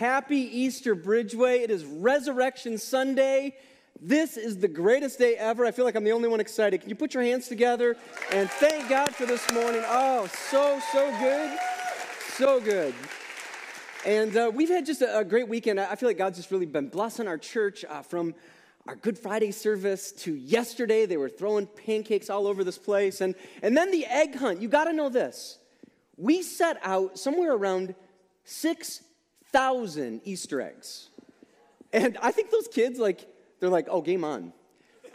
Happy Easter, Bridgeway. It is Resurrection Sunday. This is the greatest day ever. I feel like I'm the only one excited. Can you put your hands together and thank God for this morning? Oh, so, so good. So good. And uh, we've had just a, a, great weekend. I feel like God's just really been blessing our church uh, from our Good Friday service to yesterday. They were throwing pancakes all over this place. And, and then the egg hunt. You got to know this. We set out somewhere around 6,000 Easter eggs. And I think those kids, like, they're like, oh, game on.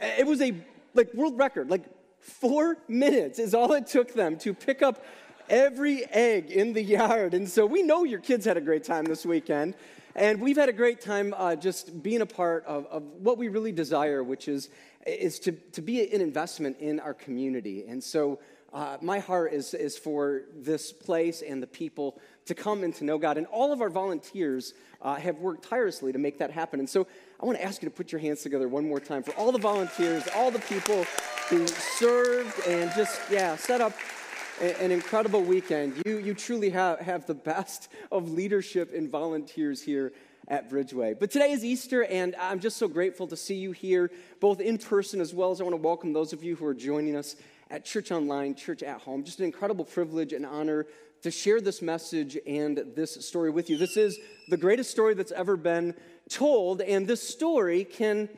It was a, like, world record. Like, four minutes is all it took them to pick up every egg in the yard. And so we know your kids had a great time this weekend. And we've had a great time uh, just being a part of, of what we really desire, which is, is to, to be an investment in our community. And so uh, my heart is, is for this place and the people to come and to know God. And all of our volunteers uh, have worked tirelessly to make that happen. And so I want to ask you to put your hands together one more time for all the volunteers, all the people who served and just, yeah, set up an incredible weekend. You, you truly have, have the best of leadership and volunteers here at Bridgeway. But today is Easter, and I'm just so grateful to see you here, both in person as well as I want to welcome those of you who are joining us at Church Online, Church at Home. Just an incredible privilege and honor to share this message and this story with you. This is the greatest story that's ever been told, and this story can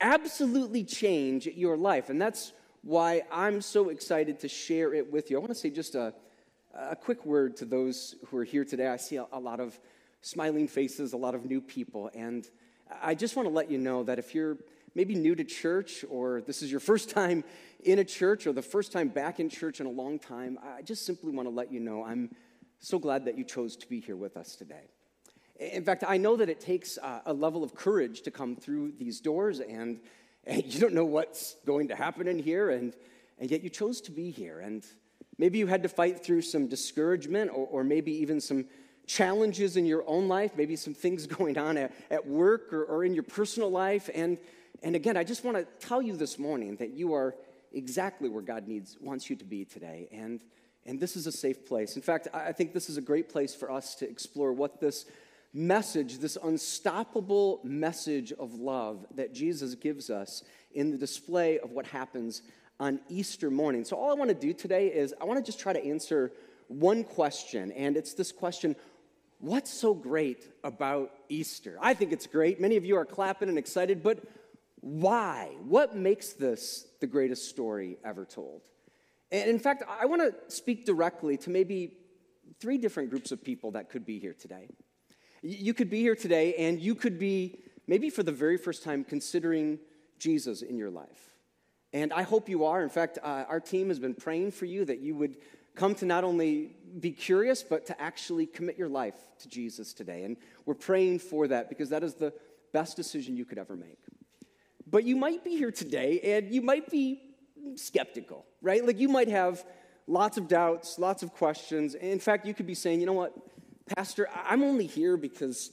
absolutely change your life. And that's why I'm so excited to share it with you. I want to say just a, a quick word to those who are here today. I see a, a lot of smiling faces, a lot of new people, and I just want to let you know that if you're maybe new to church or this is your first time in a church or the first time back in church in a long time, I just simply want to let you know I'm so glad that you chose to be here with us today. In fact, I know that it takes a level of courage to come through these doors and you don't know what's going to happen in here, and, and yet you chose to be here. And maybe you had to fight through some discouragement or, or maybe even some challenges in your own life, maybe some things going on at, at work or, or in your personal life. And, and again, I just want to tell you this morning that you are exactly where God needs, wants you to be today. And, and this is a safe place. In fact, I think this is a great place for us to explore what this message, this unstoppable message of love that Jesus gives us in the display of what happens on Easter morning. So, all I want to do today is I want to just try to answer one question, and it's this question What's so great about Easter? I think it's great. Many of you are clapping and excited, but why? What makes this the greatest story ever told? And in fact, I want to speak directly to maybe three different groups of people that could be here today. You could be here today and you could be, maybe for the very first time, considering Jesus in your life. And I hope you are. In fact, uh, our team has been praying for you that you would come to not only be curious, but to actually commit your life to Jesus today. And we're praying for that because that is the best decision you could ever make. But you might be here today and you might be skeptical, right? Like you might have lots of doubts, lots of questions. In fact, you could be saying, you know what? Pastor, I'm only here because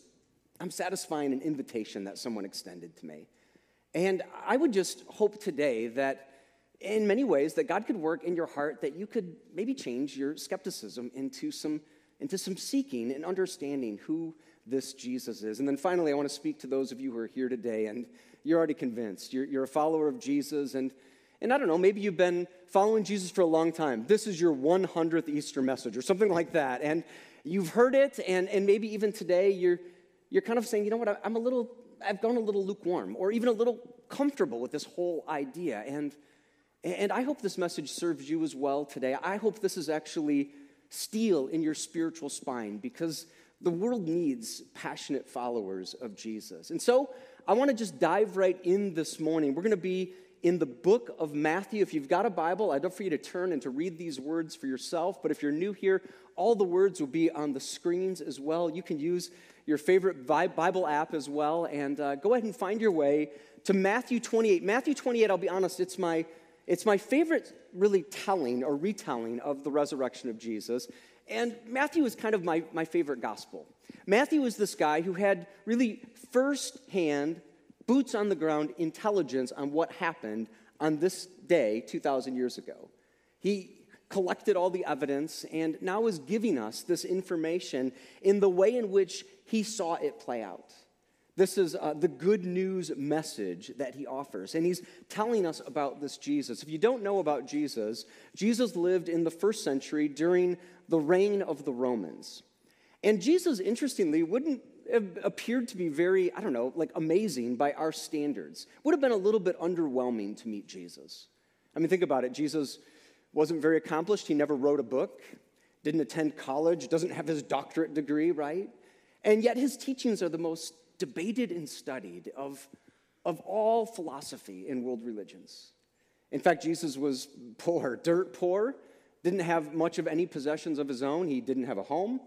I'm satisfying an invitation that someone extended to me. And I would just hope today that in many ways that God could work in your heart that you could maybe change your skepticism into some into some seeking and understanding who this Jesus is. And then finally, I want to speak to those of you who are here today and you're already convinced. You're, you're a follower of Jesus and and I don't know, maybe you've been following Jesus for a long time. This is your 100th Easter message or something like that. And you've heard it, and, and maybe even today you're, you're kind of saying, you know what, I'm a little, I've gone a little lukewarm or even a little comfortable with this whole idea. And, and I hope this message serves you as well today. I hope this is actually steel in your spiritual spine because the world needs passionate followers of Jesus. And so I want to just dive right in this morning. We're going to be in the book of Matthew. If you've got a Bible, I'd love for you to turn and to read these words for yourself. But if you're new here, all the words will be on the screens as well. You can use your favorite Bible app as well. And uh, go ahead and find your way to Matthew 28. Matthew 28, I'll be honest, it's my, it's my favorite really telling or retelling of the resurrection of Jesus. And Matthew is kind of my, my favorite gospel. Matthew is this guy who had really firsthand boots on the ground intelligence on what happened on this day 2,000 years ago. He collected all the evidence and now is giving us this information in the way in which he saw it play out. This is uh, the good news message that he offers. And he's telling us about this Jesus. If you don't know about Jesus, Jesus lived in the first century during the reign of the Romans. And Jesus, interestingly, wouldn't have appeared to be very, I don't know, like amazing by our standards. Would have been a little bit underwhelming to meet Jesus. I mean, think about it. Jesus wasn't very accomplished. He never wrote a book, didn't attend college, doesn't have his doctorate degree, right? And yet his teachings are the most debated and studied of, of all philosophy in world religions. In fact, Jesus was poor, dirt poor, didn't have much of any possessions of his own. He didn't have a home.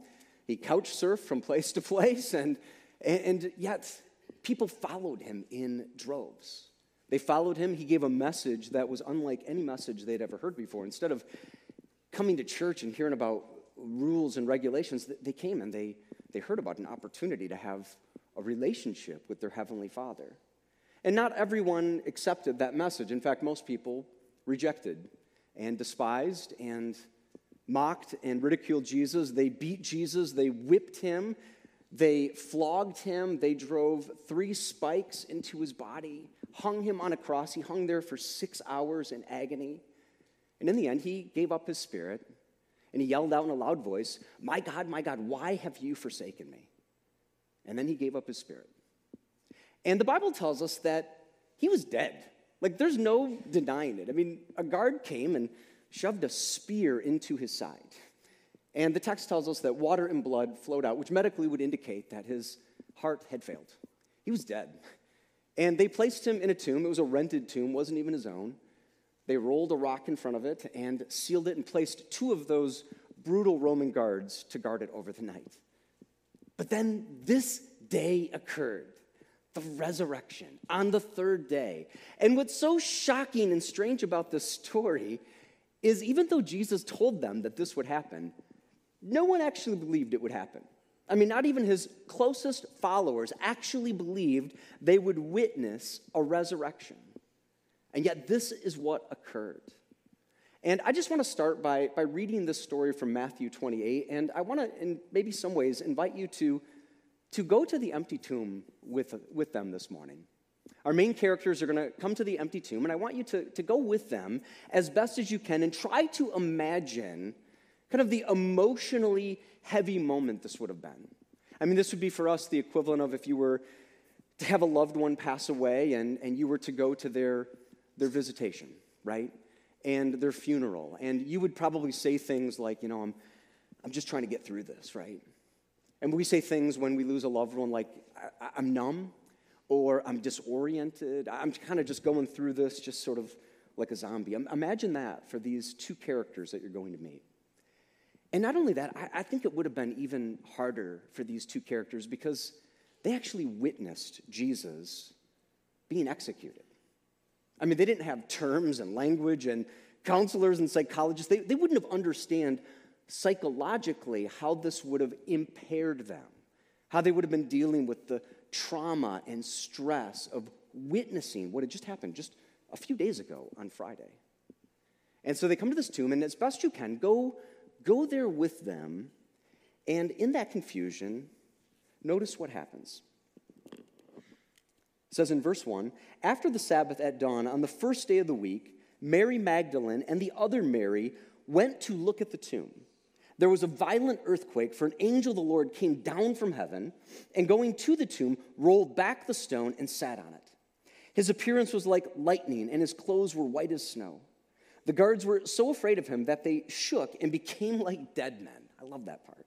He couch surfed from place to place, and, and yet people followed him in droves. They followed him. He gave a message that was unlike any message they'd ever heard before. Instead of coming to church and hearing about rules and regulations, they came and they, they heard about an opportunity to have a relationship with their Heavenly Father. And not everyone accepted that message. In fact, most people rejected and despised and mocked and ridiculed Jesus. They beat Jesus, they whipped him, they flogged him, they drove three spikes into his body, hung him on a cross. He hung there for six hours in agony. And in the end, he gave up his spirit and he yelled out in a loud voice, My God, my God, why have you forsaken me? And then he gave up his spirit. And the Bible tells us that he was dead. Like, there's no denying it. I mean, a guard came and shoved a spear into his side. And the text tells us that water and blood flowed out, which medically would indicate that his heart had failed. He was dead. And they placed him in a tomb. It was a rented tomb, wasn't even his own. They rolled a rock in front of it and sealed it and placed two of those brutal Roman guards to guard it over the night. But then this day occurred the resurrection on the third day. And what's so shocking and strange about this story is even though Jesus told them that this would happen, no one actually believed it would happen. I mean, not even his closest followers actually believed they would witness a resurrection. And yet, this is what occurred. And I just want to start by, by reading this story from Matthew 28. And I want to, in maybe some ways, invite you to, to go to the empty tomb with, with them this morning. Our main characters are going to come to the empty tomb, and I want you to, to go with them as best as you can and try to imagine kind of the emotionally heavy moment this would have been. I mean, this would be for us the equivalent of if you were to have a loved one pass away and, and you were to go to their, their visitation, right? And their funeral. And you would probably say things like, you know, I'm, I'm just trying to get through this, right? And we say things when we lose a loved one like, I, I'm numb or I'm disoriented. I'm kind of just going through this just sort of like a zombie. Imagine that for these two characters that you're going to meet. And not only that, I, I think it would have been even harder for these two characters because they actually witnessed Jesus being executed. I mean, they didn't have terms and language and counselors and psychologists. They, they wouldn't have understand psychologically how this would have impaired them, how they would have been dealing with the trauma and stress of witnessing what had just happened just a few days ago on Friday. And so they come to this tomb, and as best you can, go, go there with them. And in that confusion, notice what happens. It says in verse 1 After the Sabbath at dawn, on the first day of the week, Mary Magdalene and the other Mary went to look at the tomb. There was a violent earthquake, for an angel of the Lord came down from heaven and, going to the tomb, rolled back the stone and sat on it. His appearance was like lightning, and his clothes were white as snow. The guards were so afraid of him that they shook and became like dead men. I love that part.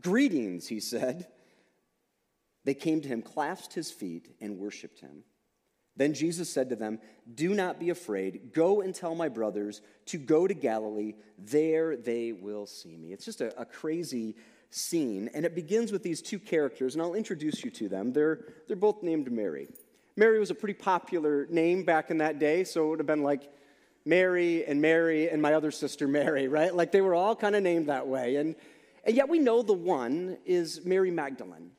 Greetings, he said. They came to him, clasped his feet, and worshiped him. Then Jesus said to them, Do not be afraid. Go and tell my brothers to go to Galilee. There they will see me. It's just a, a, crazy scene. And it begins with these two characters, and I'll introduce you to them. They're, they're both named Mary. Mary was a pretty popular name back in that day, so it would have been like Mary and Mary and my other sister Mary, right? Like they were all kind of named that way. And, and yet we know the one is Mary Magdalene.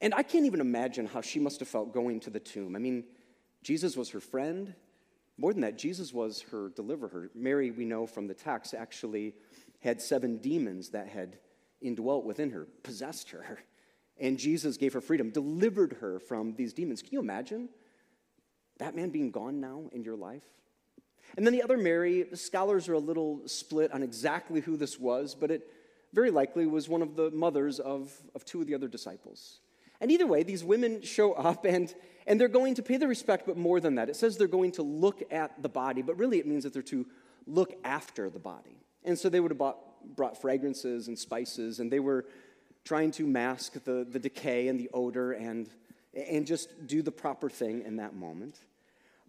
And I can't even imagine how she must have felt going to the tomb. I mean, Jesus was her friend. More than that, Jesus was her deliverer. Mary, we know from the text, actually had seven demons that had indwelt within her, possessed her. And Jesus gave her freedom, delivered her from these demons. Can you imagine that man being gone now in your life? And then the other Mary, the scholars are a little split on exactly who this was, but it very likely was one of the mothers of, of two of the other disciples. And either way, these women show up and, and they're going to pay the respect, but more than that. It says they're going to look at the body, but really it means that they're to look after the body. And so they would have bought, brought fragrances and spices, and they were trying to mask the, the decay and the odor and, and just do the proper thing in that moment.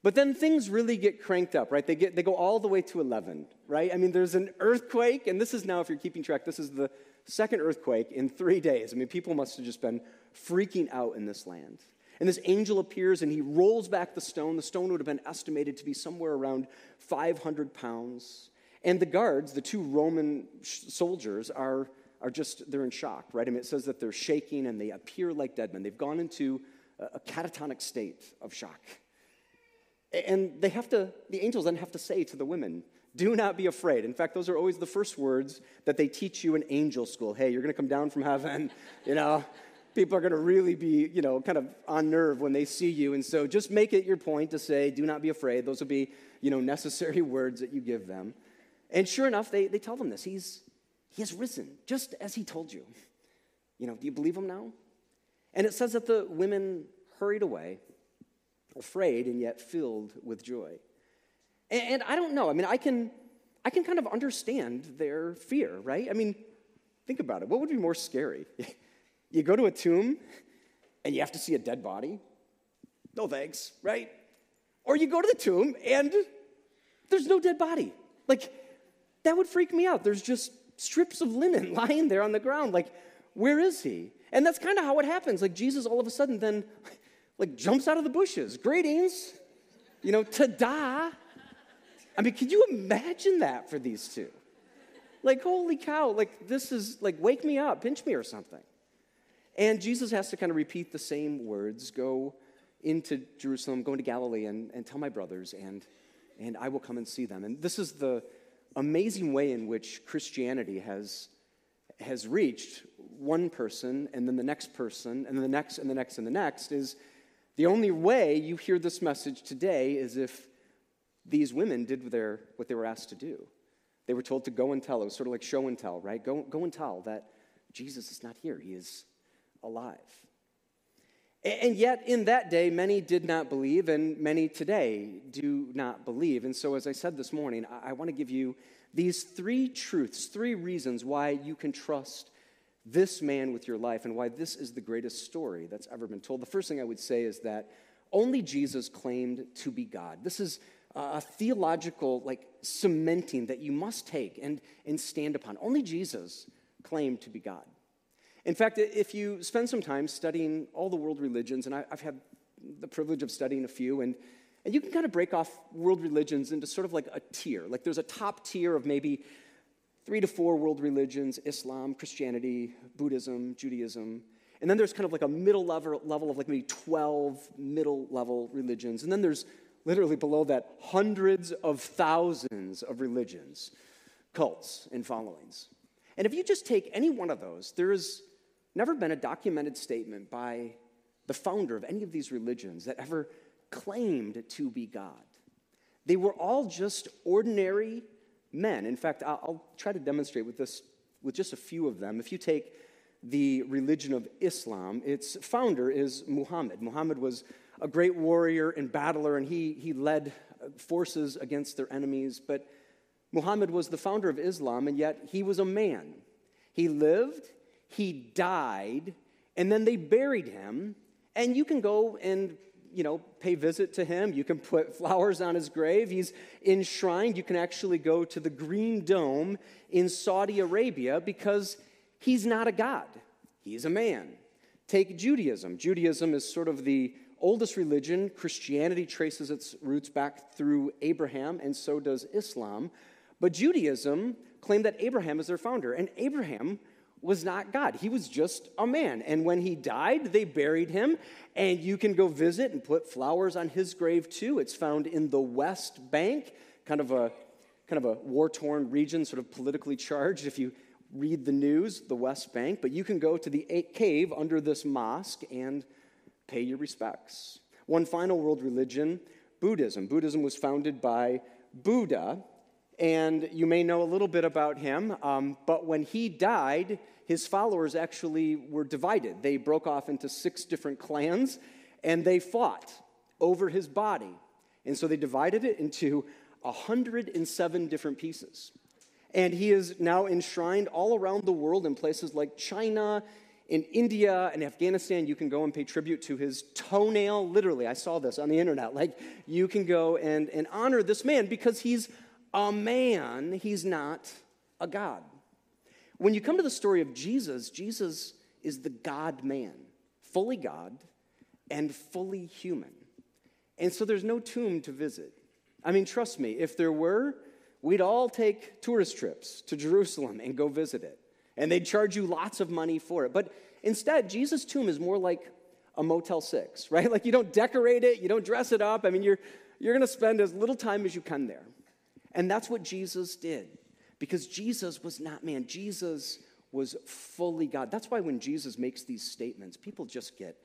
But then things really get cranked up, right? They, get, they go all the way to 11, right? I mean, there's an earthquake, and this is now, if you're keeping track, this is the second earthquake in three days. I mean, people must have just been freaking out in this land. And this angel appears and he rolls back the stone. The stone would have been estimated to be somewhere around 500 pounds. And the guards, the two Roman soldiers, are, are just, they're in shock, right? I mean, it says that they're shaking and they appear like dead men. They've gone into a, a catatonic state of shock. And they have to, the angels then have to say to the women, do not be afraid. In fact, those are always the first words that they teach you in angel school. Hey, you're going to come down from heaven, you know, people are going to really be, you know, kind of on nerve when they see you. And so just make it your point to say, do not be afraid. Those will be, you know, necessary words that you give them. And sure enough, they, they tell them this. He's, he has risen, just as he told you. You know, do you believe him now? And it says that the women hurried away, afraid and yet filled with joy. And, and I don't know. I mean, I can, I can kind of understand their fear, right? I mean, think about it. What would be more scary? You go to a tomb and you have to see a dead body. No thanks, right? Or you go to the tomb and there's no dead body. Like, that would freak me out. There's just strips of linen lying there on the ground. Like, where is he? And that's kind of how it happens. Like, Jesus all of a sudden then, like, jumps out of the bushes. Greetings. You know, ta-da. I mean, could you imagine that for these two? Like, holy cow, like, this is, like, wake me up, pinch me or something. And Jesus has to kind of repeat the same words go into Jerusalem, go into Galilee, and, and tell my brothers, and, and I will come and see them. And this is the amazing way in which Christianity has, has reached one person, and then the next person, and then the next, and the next, and the next is the only way you hear this message today is if these women did their, what they were asked to do. They were told to go and tell. It was sort of like show and tell, right? Go, go and tell that Jesus is not here. He is alive. And yet, in that day, many did not believe, and many today do not believe. And so, as I said this morning, I want to give you these three truths, three reasons why you can trust this man with your life and why this is the greatest story that's ever been told. The first thing I would say is that only Jesus claimed to be God. This is a theological, like, cementing that you must take and, and stand upon. Only Jesus claimed to be God. In fact, if you spend some time studying all the world religions, and I, have had the privilege of studying a few, and, and you can kind of break off world religions into sort of like a tier. Like there's a top tier of maybe three to four world religions Islam, Christianity, Buddhism, Judaism. And then there's kind of like a middle level, level of like maybe 12 middle level religions. And then there's literally below that hundreds of thousands of religions, cults, and followings. And if you just take any one of those, there has never been a documented statement by the founder of any of these religions that ever claimed to be God. They were all just ordinary men. In fact, I'll, try to demonstrate with this with just a few of them. If you take the religion of Islam, its founder is Muhammad. Muhammad was a great warrior and battler, and he, he led uh, forces against their enemies. But Muhammad was the founder of Islam, and yet he was a man. He lived, he died, and then they buried him. And you can go and you know, pay visit to him. You can put flowers on his grave. He's enshrined. You can actually go to the Green Dome in Saudi Arabia because he's not a god, he's a man. Take Judaism. Judaism is sort of the oldest religion. Christianity traces its roots back through Abraham, and so does Islam. But Judaism claimed that Abraham is their founder, and Abraham was not God. He was just a man. And when he died, they buried him, and you can go visit and put flowers on his grave too. It's found in the West Bank, kind of a kind of a war-torn region, sort of politically charged if you read the news, the West Bank, but you can go to the cave under this mosque and pay your respects. One final world religion, Buddhism. Buddhism was founded by Buddha, and you may know a little bit about him, um, but when he died, his followers actually were divided. They broke off into six different clans, and they fought over his body. And so they divided it into 107 different pieces. And he is now enshrined all around the world in places like China in India and Afghanistan, you can go and pay tribute to his toenail. Literally, I saw this on the internet. Like, you can go and, and honor this man because he's a man, he's not a God. When you come to the story of Jesus, Jesus is the God man, fully God and fully human. And so there's no tomb to visit. I mean, trust me, if there were, we'd all take tourist trips to Jerusalem and go visit it and they'd charge you lots of money for it. But instead, Jesus' tomb is more like a Motel 6, right? Like you don't decorate it, you don't dress it up. I mean, you're, you're going to spend as little time as you can there. And that's what Jesus did because Jesus was not man. Jesus was fully God. That's why when Jesus makes these statements, people just get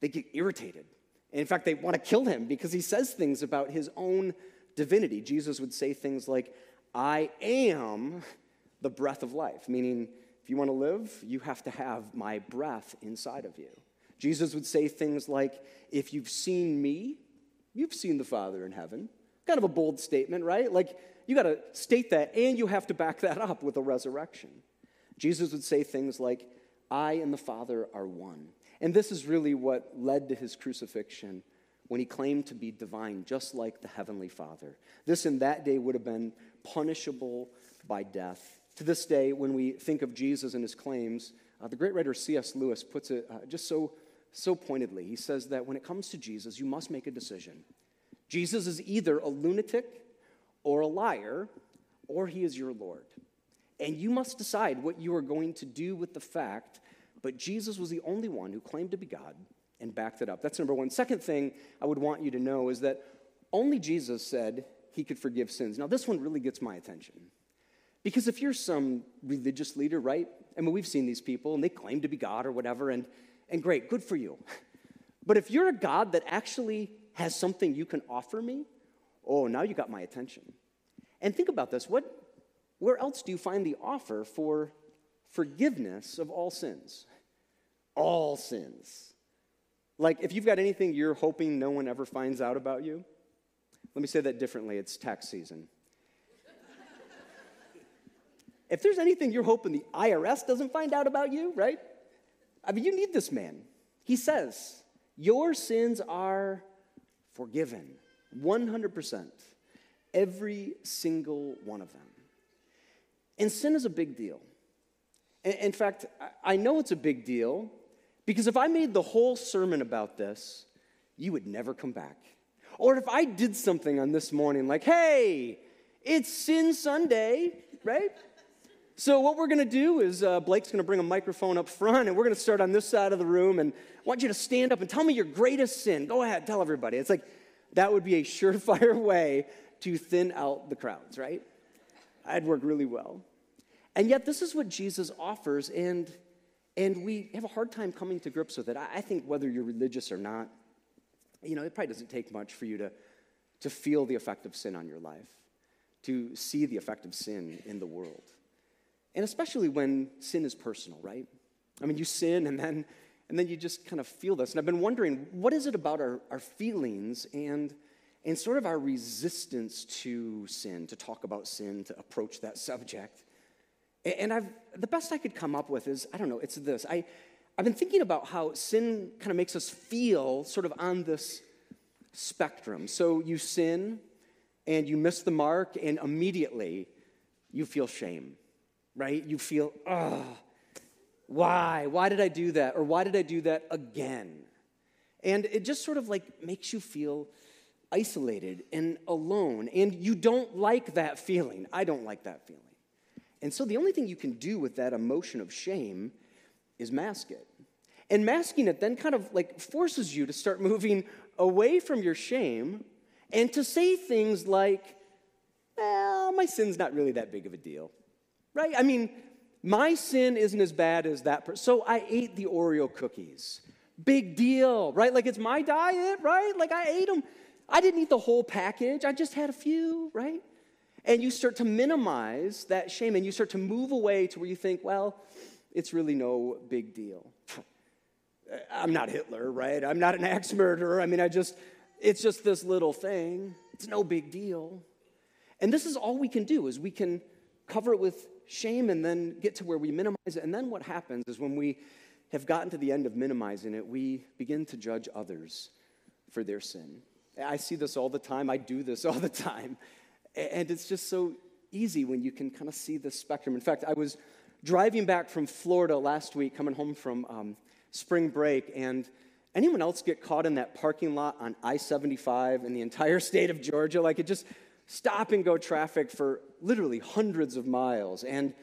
they get irritated. And in fact, they want to kill him because he says things about his own divinity. Jesus would say things like, "I am the breath of life," meaning if you want to live, you have to have my breath inside of you. Jesus would say things like, If you've seen me, you've seen the Father in heaven. Kind of a bold statement, right? Like, you got to state that, and you have to back that up with a resurrection. Jesus would say things like, I and the Father are one. And this is really what led to his crucifixion when he claimed to be divine, just like the Heavenly Father. This in that day would have been punishable by death. To this day, when we think of Jesus and his claims, uh, the great writer C.S. Lewis puts it uh, just so, so pointedly. He says that when it comes to Jesus, you must make a decision. Jesus is either a lunatic or a liar, or he is your Lord. And you must decide what you are going to do with the fact, but Jesus was the only one who claimed to be God and backed it up. That's number one. Second thing I would want you to know is that only Jesus said he could forgive sins. Now, this one really gets my attention. Because if you're some religious leader, right? I mean, we've seen these people and they claim to be God or whatever, and, and great, good for you. But if you're a God that actually has something you can offer me, oh, now you got my attention. And think about this what, where else do you find the offer for forgiveness of all sins? All sins. Like, if you've got anything you're hoping no one ever finds out about you, let me say that differently it's tax season. If there's anything you're hoping the IRS doesn't find out about you, right? I mean, you need this man. He says, Your sins are forgiven 100%. Every single one of them. And sin is a big deal. In fact, I know it's a big deal because if I made the whole sermon about this, you would never come back. Or if I did something on this morning like, hey, it's Sin Sunday, right? So, what we're to do is uh, Blake's to bring a microphone up front, and we're to start on this side of the room. And I want you to stand up and tell me your greatest sin. Go ahead, tell everybody. It's like that would be a surefire way to thin out the crowds, right? I'd work really well. And yet, this is what Jesus offers, and, and we have a hard time coming to grips with it. I, I think whether you're religious or not, you know, it probably doesn't take much for you to, to feel the effect of sin on your life, to see the effect of sin in the world. And especially when sin is personal, right? I mean, you sin and then, and then you just kind of feel this. And I've been wondering, what is it about our, our feelings and, and sort of our resistance to sin, to talk about sin, to approach that subject? And I've, the best I could come up with is, I don't know, it's this. I, I've been thinking about how sin kind of makes us feel sort of on this, spectrum. So you sin and you miss the mark, and immediately you feel shame, right? You feel, oh, why? Why did I do that? Or why did I do that again? And it just sort of like makes you feel isolated and alone. And you don't like that feeling. I don't like that feeling. And so the only thing you can do with that emotion of shame is mask it. And masking it then kind of like forces you to start moving away from your shame and to say things like, well, my sin's not really that big of a deal, right? I mean, my sin isn't as bad as that person. So I ate the Oreo cookies. Big deal, right? Like it's my diet, right? Like I ate them. I didn't eat the whole package, I just had a few, right? And you start to minimize that shame and you start to move away to where you think, well, it's really no big deal. I'm not Hitler, right? I'm not an axe murderer. I mean, I just, it's just this little thing. It's no big deal. And this is all we can do is we can cover it with shame and then get to where we minimize it. And then what happens is when we have gotten to the end of minimizing it, we begin to judge others for their sin. I see this all the time. I do this all the time. And it's just so easy when you can kind of see the spectrum. In fact, I was driving back from Florida last week, coming home from um, spring break, and anyone else get caught in that parking lot on I 75 in the entire state of Georgia? Like it just stop and go traffic for literally hundreds of miles. And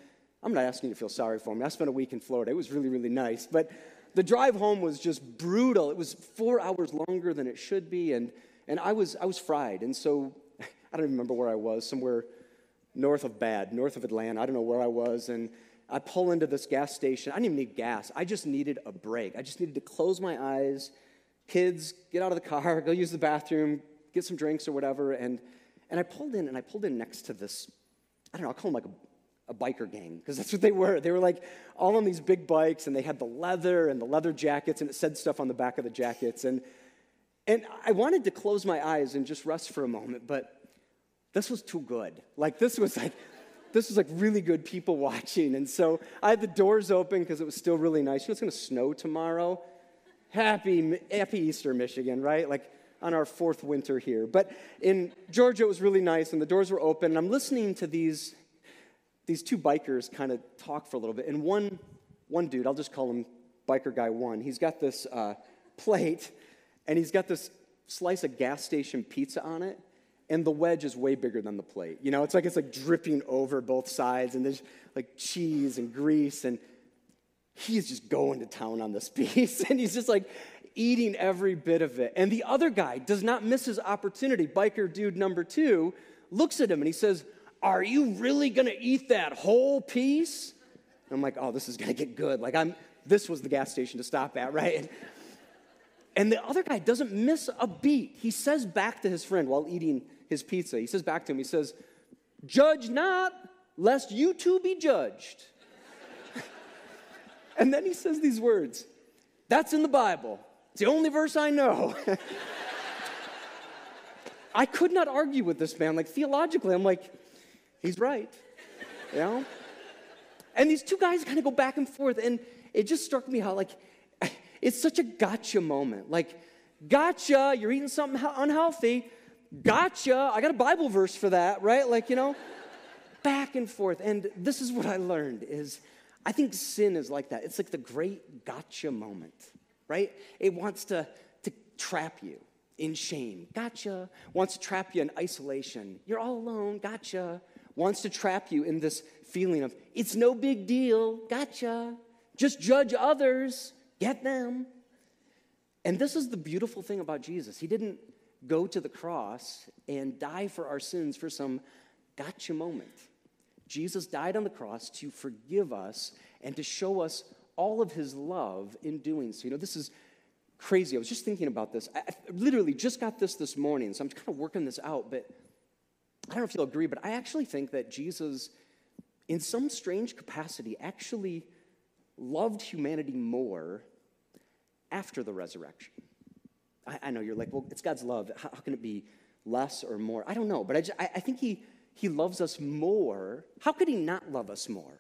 I'm not asking you to feel sorry for me. I spent a week in Florida. It was really, really nice. But the drive home was just brutal. It was four hours longer than it should be. And, and I, was, I was fried. And so I don't remember where I was, somewhere north of Bad, north of Atlanta. I don't know where I was. And I pull into this gas station. I didn't even need gas. I just needed a break. I just needed to close my eyes. Kids, get out of the car, go use the bathroom, get some drinks or whatever. And, and I pulled in, and I pulled in next to this, I don't know, I'll call them like a, a biker gang, because that's what they were. They were like all on these big bikes, and they had the leather and the leather jackets, and it said stuff on the back of the jackets. And, and I wanted to close my eyes and just rest for a moment, but this was too good. Like, this was like, this was like really good people watching. And so I had the doors open because it was still really nice. You know, it's going to snow tomorrow. Happy, happy Easter, Michigan, right? Like on our fourth winter here. But in Georgia, it was really nice, and the doors were open. And I'm listening to these, these two bikers kind of talk for a little bit. And one, one dude, I'll just call him Biker Guy One, he's got this uh, plate, and he's got this slice of gas station pizza on it and the wedge is way bigger than the plate. You know, it's like it's like dripping over both sides, and there's like cheese and grease, and he's just going to town on this piece, and he's just like eating every bit of it. And the other guy does not miss his opportunity. Biker dude number two looks at him and he says, Are you really gonna eat that whole piece? And I'm like, Oh, this is gonna get good. Like, I'm, this was the gas station to stop at, right? And the other guy doesn't miss a beat. He says back to his friend while eating his pizza. He says back to him, he says, Judge not, lest you too be judged. and then he says these words That's in the Bible. It's the only verse I know. I could not argue with this man. Like, theologically, I'm like, he's right. You know? And these two guys kind of go back and forth. And it just struck me how, like, it's such a gotcha moment. Like, gotcha, you're eating something unhealthy. Gotcha. I got a Bible verse for that, right? Like, you know, back and forth. And this is what I learned is I think sin is like that. It's like the great gotcha moment, right? It wants to, to trap you in shame. Gotcha. Wants to trap you in isolation. You're all alone. Gotcha. Wants to trap you in this feeling of, it's no big deal. Gotcha. Just judge others. Get them. And this is the beautiful thing about Jesus. He didn't go to the cross and die for our sins for some gotcha moment. Jesus died on the cross to forgive us and to show us all of his love in doing so. You know, this is crazy. I was just thinking about this. I, literally just got this this morning, so I'm kind of working this out, but I don't know if you'll agree, but I actually think that Jesus, in some strange capacity, actually loved humanity more after the resurrection. I, I know you're like, well, it's God's love. How, how, can it be less or more? I don't know, but I, just, I, I think he, he loves us more. How could He not love us more?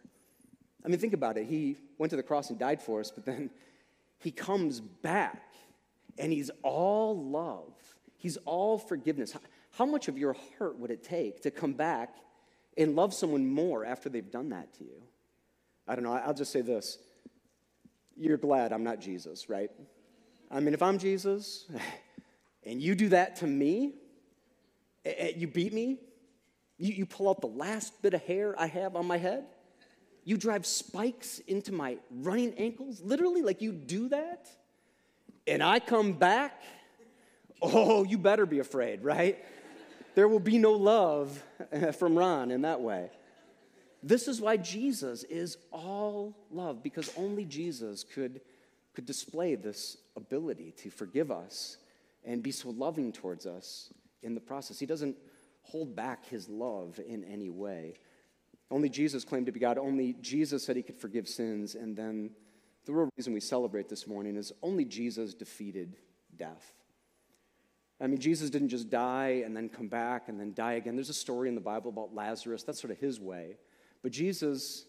I mean, think about it. He went to the cross and died for us, but then He comes back and He's all love. He's all forgiveness. How, much of your heart would it take to come back and love someone more after they've done that to you? I don't know. I'll just say this. You're glad I'm not Jesus, right? I mean, if I'm Jesus and you do that to me, you beat me, you pull out the last bit of hair I have on my head, you drive spikes into my running ankles, literally, like you do that, and I come back, oh, you better be afraid, right? There will be no love eh, from Ron in that way. This is why Jesus is all love, because only Jesus could, could display this ability to forgive us and be so loving towards us in the process. He doesn't hold back his love in any way. Only Jesus claimed to be God. Only Jesus said he could forgive sins. And then the real reason we celebrate this morning is only Jesus defeated death. I mean, Jesus didn't just die and then come back and then die again. There's a story in the Bible about Lazarus. That's sort of his way. But Jesus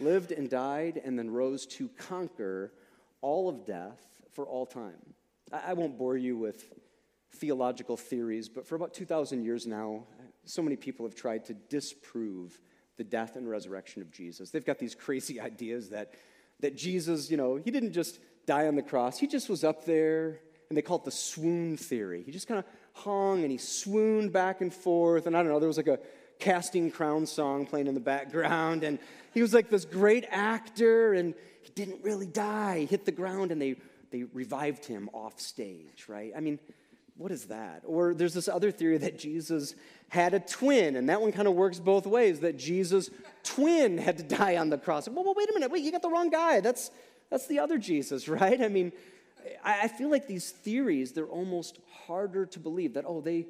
lived and died and then rose to conquer all of death for all time. I won't bore you with theological theories, but for about 2,000 years now, so many people have tried to disprove the death and resurrection of Jesus. They've got these crazy ideas that, that Jesus, you know, he didn't just die on the cross, he just was up there, and they call it the swoon theory. He just kind of hung and he swooned back and forth, and I don't know, there was like a casting crown song playing in the background, and he was like this great actor, and he didn't really die. He hit the ground, and they, they revived him off stage, right? I mean, what is that? Or there's this other theory that Jesus had a twin, and that one kind of works both ways that Jesus' twin had to die on the cross. Well, well, wait a minute, wait, you got the wrong guy. That's, that's the other Jesus, right? I mean, I, I feel like these theories, they're almost harder to believe that, oh, they,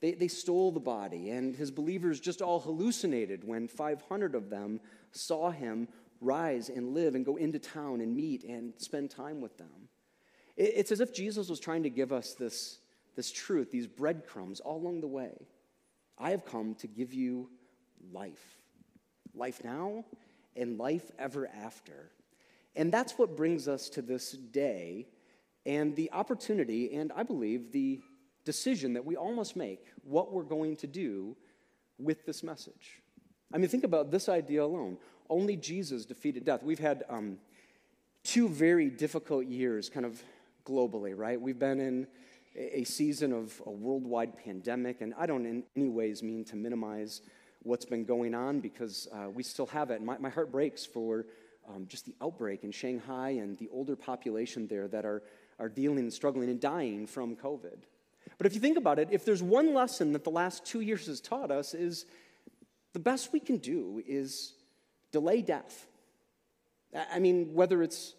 they, they stole the body, and his believers just all hallucinated when 500 of them saw him rise and live and go into town and meet and spend time with them. It's as if Jesus was trying to give us this this truth, these breadcrumbs all along the way. I have come to give you life. Life now and life ever after. And that's what brings us to this day and the opportunity, and I believe the decision that we all must make what we're going to do with this message. I mean, think about this idea alone. Only Jesus defeated death. We've had um, two very difficult years, kind of globally, right? We've been in a season of a worldwide pandemic, and I don't in any ways mean to minimize what's been going on because uh, we still have it. My, my heart breaks for um, just the outbreak in Shanghai and the older population there that are, are dealing and struggling and dying from COVID. But if you think about it, if there's one lesson that the last two years has taught us, is the best we can do is delay death. I mean, whether it's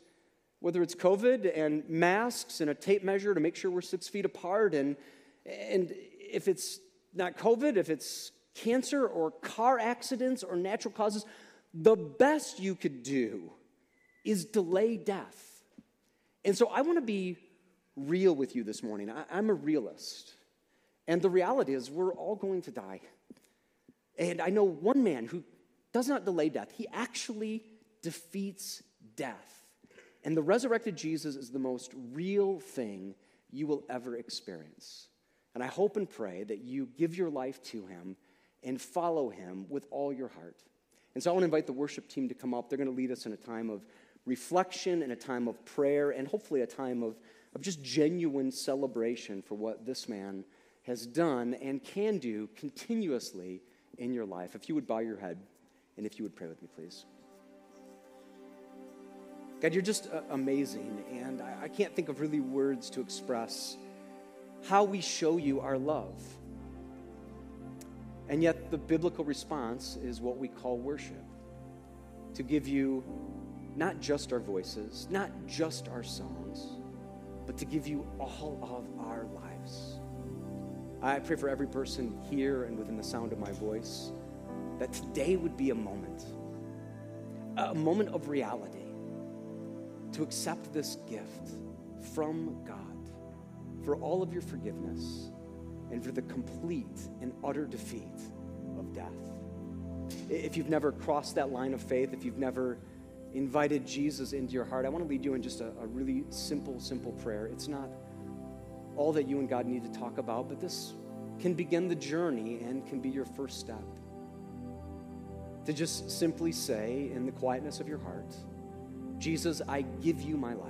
whether it's COVID and masks and a tape measure to make sure we're six feet apart, and, and if it's not COVID, if it's cancer or car accidents or natural causes, the best you could do is delay death. And so I want to be real with you this morning. I, am a realist. And the reality is, we're all going to die. And I know one man who does not delay death, he actually defeats death. And the resurrected Jesus is the most real thing you will ever experience. And I hope and pray that you give your life to him and follow him with all your heart. And so I want to invite the worship team to come up. They're going to lead us in a time of reflection and a time of prayer and hopefully a time of, of just genuine celebration for what this man has done and can do continuously in your life. If you would bow your head and if you would pray with me, please. God, you're just uh, amazing, and I, I can't think of really words to express how we show you our love. And yet, the biblical response is what we call worship to give you not just our voices, not just our songs, but to give you all of our lives. I pray for every person here and within the sound of my voice that today would be a moment, a moment of reality to accept this gift from God for all of your forgiveness and for the complete and utter defeat of death. If you've never crossed that line of faith, if you've never invited Jesus into your heart, I want to lead you in just a, a really simple, simple prayer. It's not, all that you and God need to talk about, but this can begin the journey and can be your first step. To just simply say in the quietness of your heart, Jesus, I give you my life.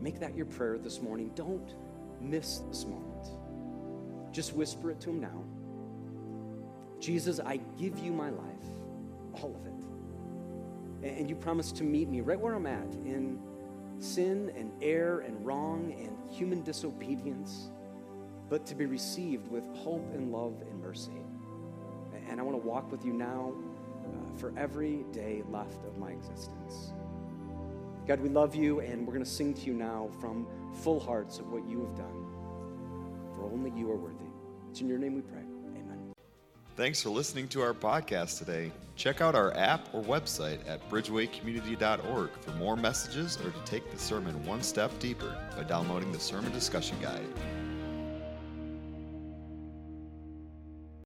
Make that your prayer this morning. Don't miss this moment. Just whisper it to him now. Jesus, I give you my life, all of it. And you promise to meet me right where I'm at in sin and error and wrong and human disobedience, but to be received with hope and love and mercy. And I want to walk with you now uh, for every day left of my existence. God, we love you, and we're going to sing to you now from full hearts of what you have done. For only you are worthy. It's in your name we pray. Amen. Thanks for listening to our podcast today. Check out our app or website at bridgewaycommunity.org for more messages or to take the sermon one step deeper by downloading the Sermon Discussion Guide.